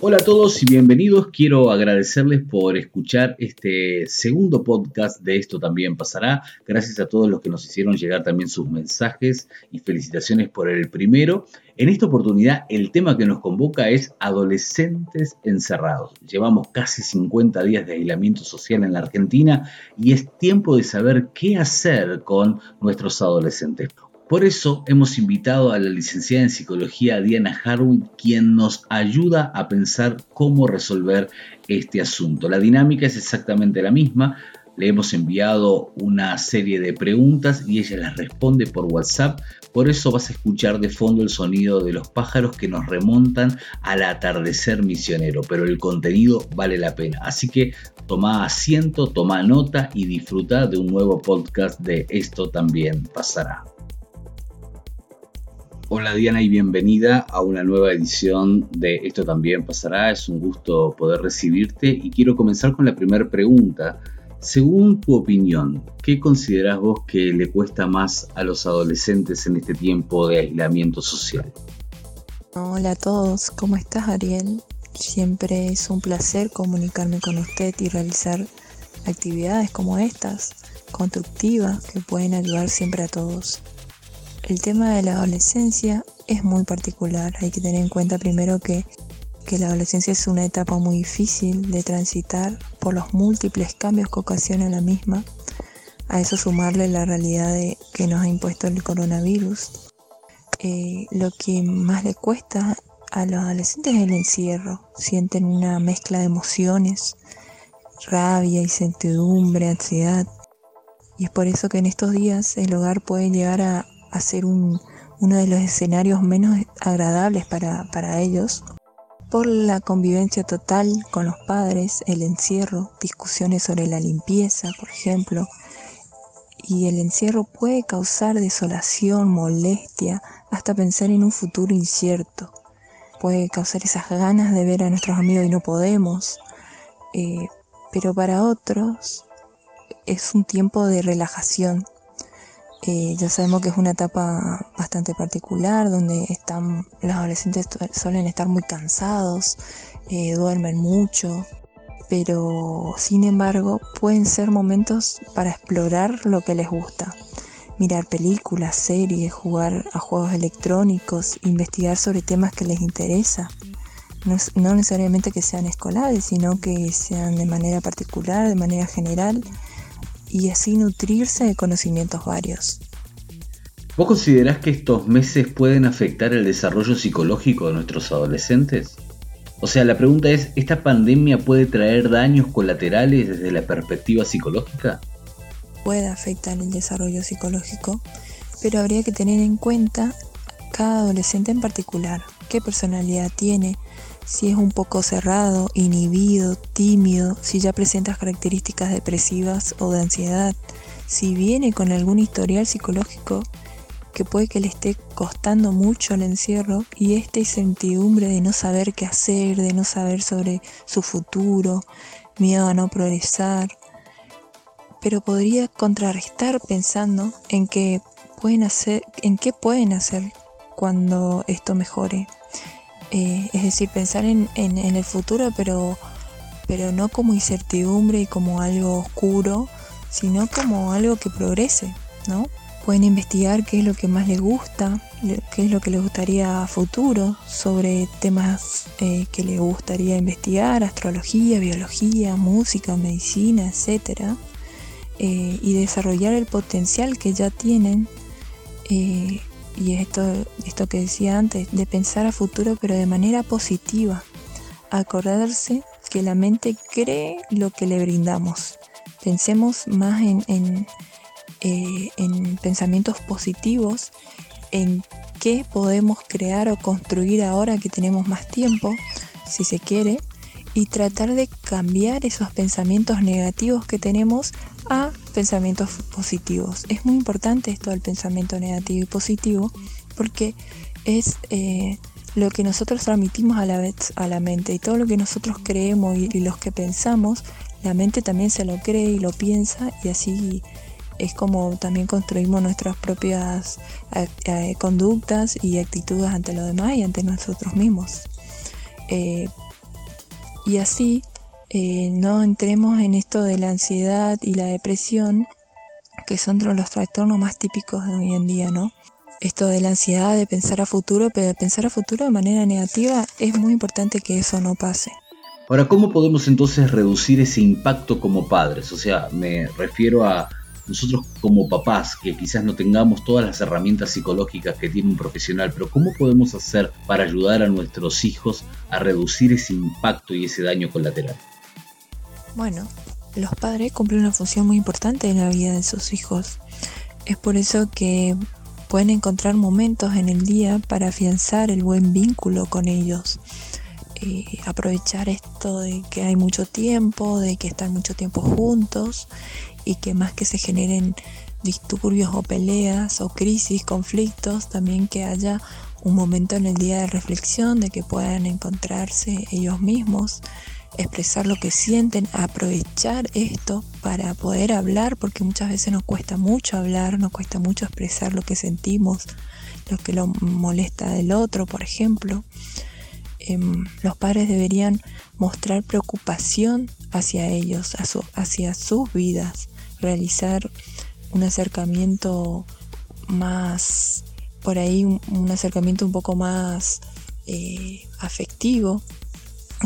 Hola a todos y bienvenidos. Quiero agradecerles por escuchar este segundo podcast de Esto también pasará. Gracias a todos los que nos hicieron llegar también sus mensajes y felicitaciones por el primero. En esta oportunidad el tema que nos convoca es adolescentes encerrados. Llevamos casi 50 días de aislamiento social en la Argentina y es tiempo de saber qué hacer con nuestros adolescentes. Por eso hemos invitado a la licenciada en psicología Diana Harwood, quien nos ayuda a pensar cómo resolver este asunto. La dinámica es exactamente la misma. Le hemos enviado una serie de preguntas y ella las responde por WhatsApp. Por eso vas a escuchar de fondo el sonido de los pájaros que nos remontan al atardecer misionero, pero el contenido vale la pena. Así que toma asiento, toma nota y disfruta de un nuevo podcast de Esto también pasará. Hola Diana y bienvenida a una nueva edición de Esto también pasará. Es un gusto poder recibirte y quiero comenzar con la primera pregunta. Según tu opinión, ¿qué consideras vos que le cuesta más a los adolescentes en este tiempo de aislamiento social? Hola a todos, ¿cómo estás Ariel? Siempre es un placer comunicarme con usted y realizar actividades como estas, constructivas, que pueden ayudar siempre a todos. El tema de la adolescencia es muy particular. Hay que tener en cuenta primero que, la adolescencia es una etapa muy difícil de transitar por los múltiples cambios que ocasiona la misma. A eso sumarle la realidad de, que nos ha impuesto el coronavirus. Eh, lo que más le cuesta a los adolescentes es el encierro. Sienten una mezcla de emociones, rabia, incertidumbre, ansiedad. Y es por eso que en estos días el hogar puede llegar a, a ser uno de los escenarios menos agradables para, para ellos por la convivencia total con los padres, el encierro, discusiones sobre la limpieza, por ejemplo, y el encierro puede causar desolación, molestia, hasta pensar en un futuro incierto. Puede causar esas ganas de ver a nuestros amigos y no podemos. Eh, pero para otros es un tiempo de relajación, eh, ya sabemos que es una etapa bastante particular donde están, los adolescentes suelen estar muy cansados, eh, duermen mucho, pero sin embargo pueden ser momentos para explorar lo que les gusta. Mirar películas, series, jugar a juegos electrónicos, investigar sobre temas que les interesa. No, no necesariamente que sean escolares, sino que sean de manera particular, de manera general y así nutrirse de conocimientos varios. ¿Vos considerás que estos meses pueden afectar el desarrollo psicológico de nuestros adolescentes? O sea, la pregunta es, ¿esta pandemia puede traer daños colaterales desde la perspectiva psicológica? Puede afectar el desarrollo psicológico, pero habría que tener en cuenta cada adolescente en particular, qué personalidad tiene, si es un poco cerrado, inhibido, tímido, si ya presenta características depresivas o de ansiedad, si viene con algún historial psicológico que puede que le esté costando mucho el encierro y esta incertidumbre de no saber qué hacer, de no saber sobre su futuro, miedo a no progresar, pero podría contrarrestar pensando en que pueden hacer, en qué pueden hacer cuando esto mejore. Eh, es decir, pensar en, el futuro, pero, pero no como incertidumbre y como algo oscuro, sino como algo que progrese, ¿no? Pueden investigar qué es lo que más les gusta, qué es lo que les gustaría a futuro, sobre temas eh, que les gustaría investigar, astrología, biología, música, medicina, etc. Eh, y desarrollar el potencial que ya tienen y esto, esto que decía antes, de pensar a futuro pero de manera positiva. Acordarse que la mente cree lo que le brindamos. Pensemos más en, en, eh, en pensamientos positivos, en qué podemos crear o construir ahora que tenemos más tiempo, si se quiere, y tratar de cambiar esos pensamientos negativos que tenemos a pensamientos positivos. Es muy importante esto del pensamiento negativo y positivo porque es eh, lo que nosotros transmitimos a la, vez a la mente y todo lo que nosotros creemos y, y los que pensamos, la mente también se lo cree y lo piensa y así es como también construimos nuestras propias eh, eh, conductas y actitudes ante los demás y ante nosotros mismos. y así eh, no entremos en esto de la ansiedad y la depresión, que son los trastornos más típicos de hoy en día, ¿no? Esto de la ansiedad de pensar a futuro, pero de pensar a futuro de manera negativa, es muy importante que eso no pase. Ahora, ¿cómo podemos entonces reducir ese impacto como padres? O sea, me refiero a nosotros como papás, que quizás no tengamos todas las herramientas psicológicas que tiene un profesional, pero ¿cómo podemos hacer para ayudar a nuestros hijos a reducir ese impacto y ese daño colateral? Bueno, los padres cumplen una función muy importante en la vida de sus hijos. Es por eso que pueden encontrar momentos en el día para afianzar el buen vínculo con ellos. Eh, aprovechar esto de que hay mucho tiempo, de que están mucho tiempo juntos y que más que se generen disturbios o peleas o crisis, conflictos, también que haya un momento en el día de reflexión, de que puedan encontrarse ellos mismos, expresar lo que sienten, aprovechar esto para poder hablar, porque muchas veces nos cuesta mucho hablar, nos cuesta mucho expresar lo que sentimos, lo que lo molesta del otro, por ejemplo. Em, los padres deberían mostrar preocupación hacia ellos, hacia sus vidas, realizar un acercamiento más, por ahí un, acercamiento un poco más eh, afectivo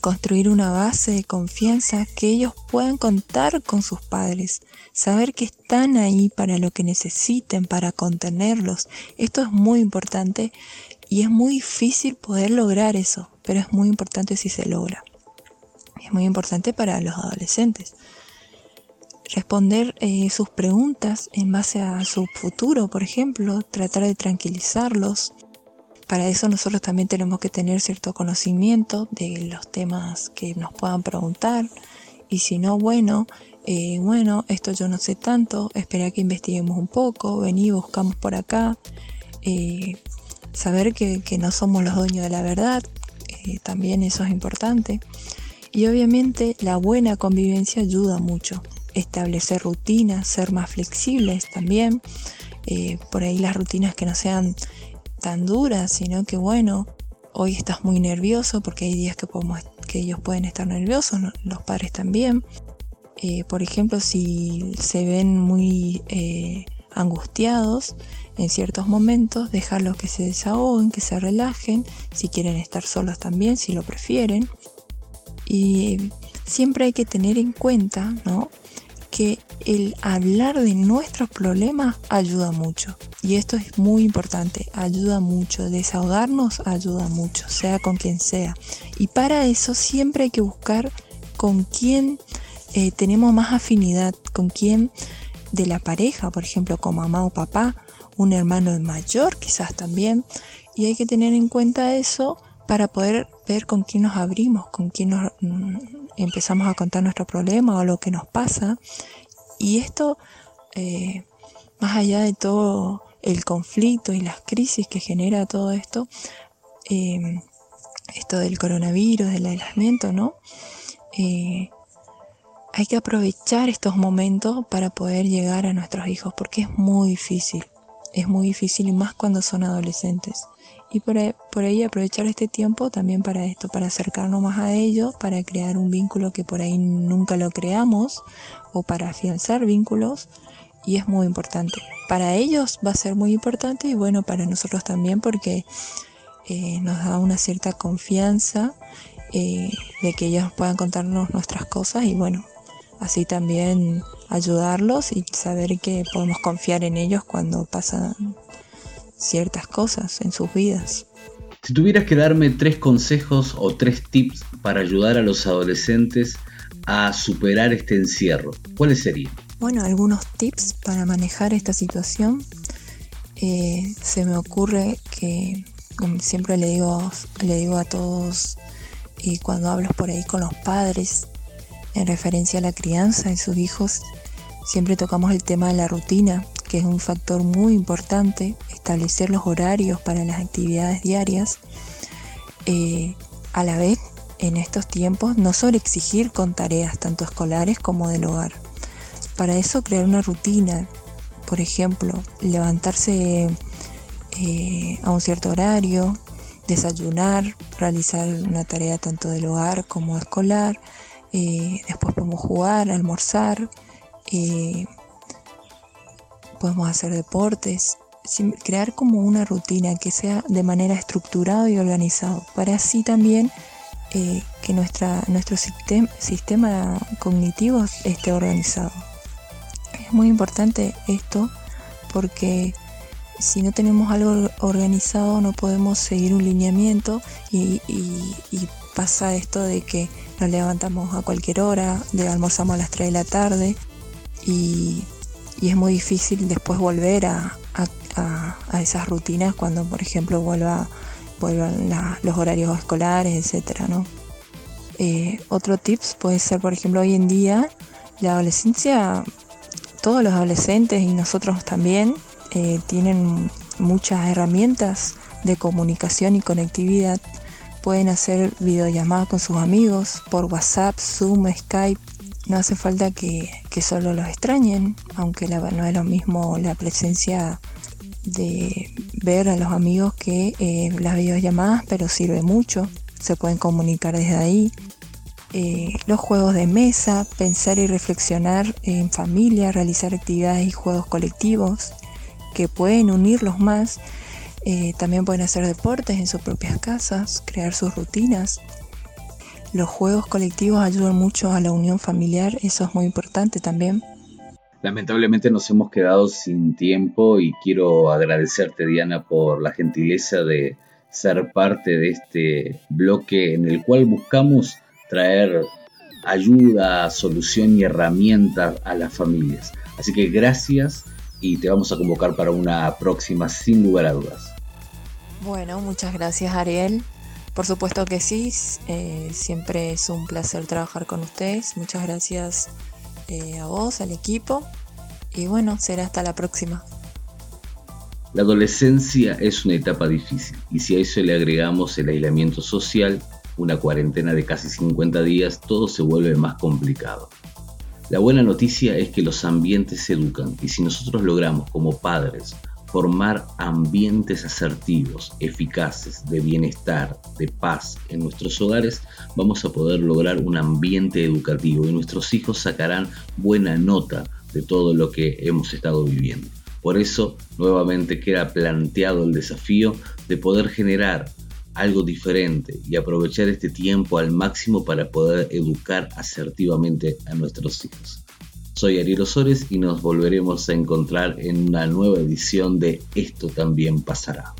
construir una base de confianza que ellos puedan contar con sus padres, saber que están ahí para lo que necesiten, para contenerlos. Esto es muy importante y es muy difícil poder lograr eso, pero es muy importante si se logra. Es muy importante para los adolescentes. Responder eh, sus preguntas en base a su futuro, por ejemplo, tratar de tranquilizarlos, para eso nosotros también tenemos que tener cierto conocimiento de los temas que nos puedan preguntar. Y si no, bueno, eh, bueno, esto yo no sé tanto, espera que investiguemos un poco, vení, buscamos por acá. Eh, saber que, no somos los dueños de la verdad, eh, también eso es importante. Y obviamente la buena convivencia ayuda mucho. Establecer rutinas, ser más flexibles también. por ahí las rutinas que no sean tan dura, sino que bueno, hoy estás muy nervioso porque hay días que, podemos, que ellos pueden estar nerviosos, los padres también. Eh, por ejemplo, si se ven muy eh, angustiados en ciertos momentos, dejarlos que se desahoguen, que se relajen, si quieren estar solos también, si lo prefieren. Y siempre hay que tener en cuenta, ¿no? Que el hablar de nuestros problemas ayuda mucho. Y esto es muy importante, ayuda mucho. Desahogarnos ayuda mucho, sea con quien sea. Y para eso siempre hay que buscar con quién eh, tenemos más afinidad, con quién de la pareja, por ejemplo, con mamá o papá, un hermano mayor quizás también. Y hay que tener en cuenta eso para poder ver con quién nos abrimos, con quién nos mm, empezamos a contar nuestro problema o lo que nos pasa. Y esto, eh, más allá de todo el conflicto y las crisis que genera todo esto, em, esto del coronavirus, del aislamiento, ¿no? Eh, hay que aprovechar estos momentos para poder llegar a nuestros hijos, porque es muy difícil, es muy difícil y más cuando son adolescentes y por ahí, aprovechar este tiempo también para esto, para acercarnos más a ellos, para crear un vínculo que por ahí nunca lo creamos o para afianzar vínculos y es muy importante. Para ellos va a ser muy importante y bueno, para nosotros también porque eh, nos da una cierta confianza eh, de que ellos puedan contarnos nuestras cosas y bueno, así también ayudarlos y saber que podemos confiar en ellos cuando pasan ciertas cosas en sus vidas. Si tuvieras que darme tres consejos o tres tips para ayudar a los adolescentes a superar este encierro, ¿cuáles serían? Bueno, algunos tips para manejar esta situación. Eh, se me ocurre que, como siempre le digo, le digo a todos, y cuando hablo por ahí con los padres, en referencia a la crianza de sus hijos, siempre tocamos el tema de la rutina, que es un factor muy importante, establecer los horarios para las actividades diarias, eh, a la vez en estos tiempos no solo exigir con tareas tanto escolares como del hogar. Para eso crear una rutina, por ejemplo, levantarse eh, a un cierto horario, desayunar, realizar una tarea tanto del hogar como escolar, eh, después podemos jugar, almorzar, podemos hacer deportes, crear como una rutina que sea de manera estructurada y organizada, para así también eh, que nuestra, nuestro sistema, cognitivo esté organizado. Es muy importante esto porque si no tenemos algo organizado no podemos seguir un lineamiento y, pasa esto de que nos levantamos a cualquier hora, de almorzamos a las 3 de la tarde y, es muy difícil después volver a, esas rutinas cuando por ejemplo vuelva, vuelvan los horarios escolares, etc. ¿no? Eh, otro tips puede ser por ejemplo hoy en día la adolescencia, todos los adolescentes y nosotros también eh, tienen muchas herramientas de comunicación y conectividad. Pueden hacer videollamadas con sus amigos por WhatsApp, Zoom, Skype. No hace falta que, solo los extrañen, aunque la, no es lo mismo la presencia de ver a los amigos que eh, las videollamadas, pero sirve mucho. Se pueden comunicar desde ahí. Eh, los juegos de mesa, pensar y reflexionar en familia, realizar actividades y juegos colectivos, que pueden unirlos más. Eh, también pueden hacer deportes en sus propias casas, crear sus rutinas. Los juegos colectivos ayudan mucho a la unión familiar, eso es muy importante también. Lamentablemente nos hemos quedado sin tiempo y quiero agradecerte Diana por la gentileza de ser parte de este bloque en el cual buscamos traer ayuda, solución y herramientas a las familias. Así que gracias y te vamos a convocar para una próxima sin lugar a dudas. Bueno, muchas gracias Ariel. Por supuesto que sí, eh, siempre es un placer trabajar con ustedes. Muchas gracias eh, a vos, al equipo. Y bueno, será hasta la próxima. La adolescencia es una etapa difícil y si a eso le agregamos el aislamiento social, una cuarentena de casi 50 días, todo se vuelve más complicado. La buena noticia es que los ambientes se educan y si nosotros logramos como padres formar ambientes asertivos, eficaces, de bienestar, de paz en nuestros hogares, vamos a poder lograr un ambiente educativo y nuestros hijos sacarán buena nota de todo lo que hemos estado viviendo. Por eso, nuevamente queda planteado el desafío de poder generar algo diferente y aprovechar este tiempo al máximo para poder educar asertivamente a nuestros hijos. Soy Ariel Osores y nos volveremos a encontrar en una nueva edición de Esto también pasará.